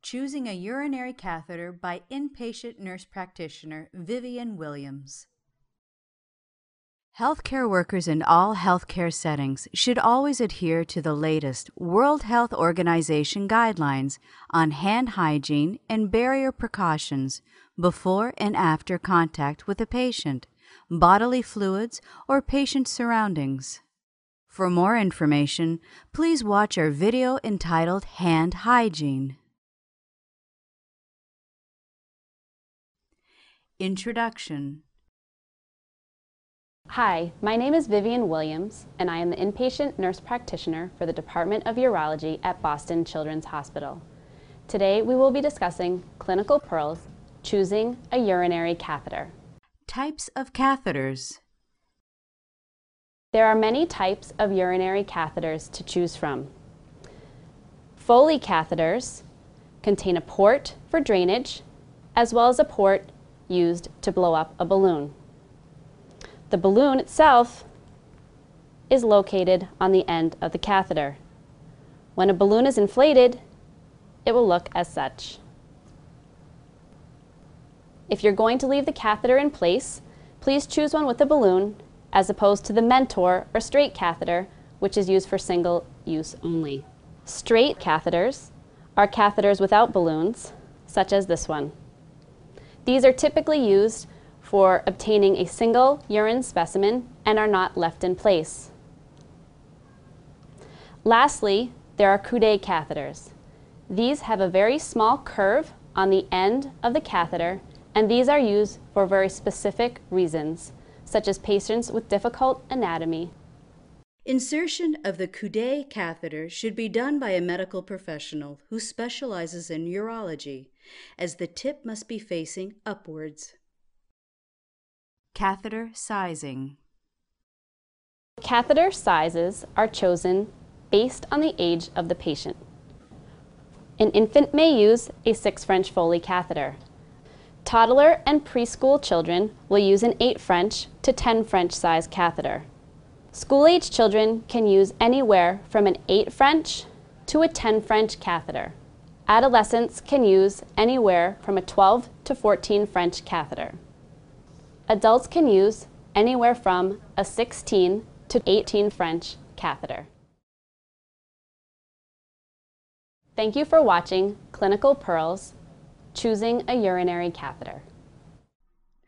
Choosing a Urinary Catheter by Inpatient Nurse Practitioner Vivian Williams. Healthcare workers in all healthcare settings should always adhere to the latest World Health Organization guidelines on hand hygiene and barrier precautions before and after contact with a patient, bodily fluids, or patient surroundings. For more information, please watch our video entitled Hand Hygiene. Introduction Hi, my name is Vivian Williams, and I am the inpatient nurse practitioner for the Department of Urology at Boston Children's Hospital. Today we will be discussing clinical pearls, choosing a urinary catheter. Types of catheters. There are many types of urinary catheters to choose from. Foley catheters contain a port for drainage, as well as a port used to blow up a balloon. The balloon itself is located on the end of the catheter. When a balloon is inflated, it will look as such. If you're going to leave the catheter in place, please choose one with a balloon as opposed to the Mentor or straight catheter, which is used for single use only. Straight catheters are catheters without balloons, such as this one. These are typically used for obtaining a single urine specimen and are not left in place. Lastly, there are Coude catheters. These have a very small curve on the end of the catheter and these are used for very specific reasons, such as patients with difficult anatomy. Insertion of the Coude catheter should be done by a medical professional who specializes in urology, as the tip must be facing upwards. Catheter sizing. Catheter sizes are chosen based on the age of the patient. An infant may use a 6 French Foley catheter. Toddler and preschool children will use an 8 French to 10 French size catheter. School-age children can use anywhere from an 8 French to a 10 French catheter. Adolescents can use anywhere from a 12 to 14 French catheter. Adults can use anywhere from a 16 to 18 French catheter. Thank you for watching Clinical Pearls, Choosing a Urinary Catheter.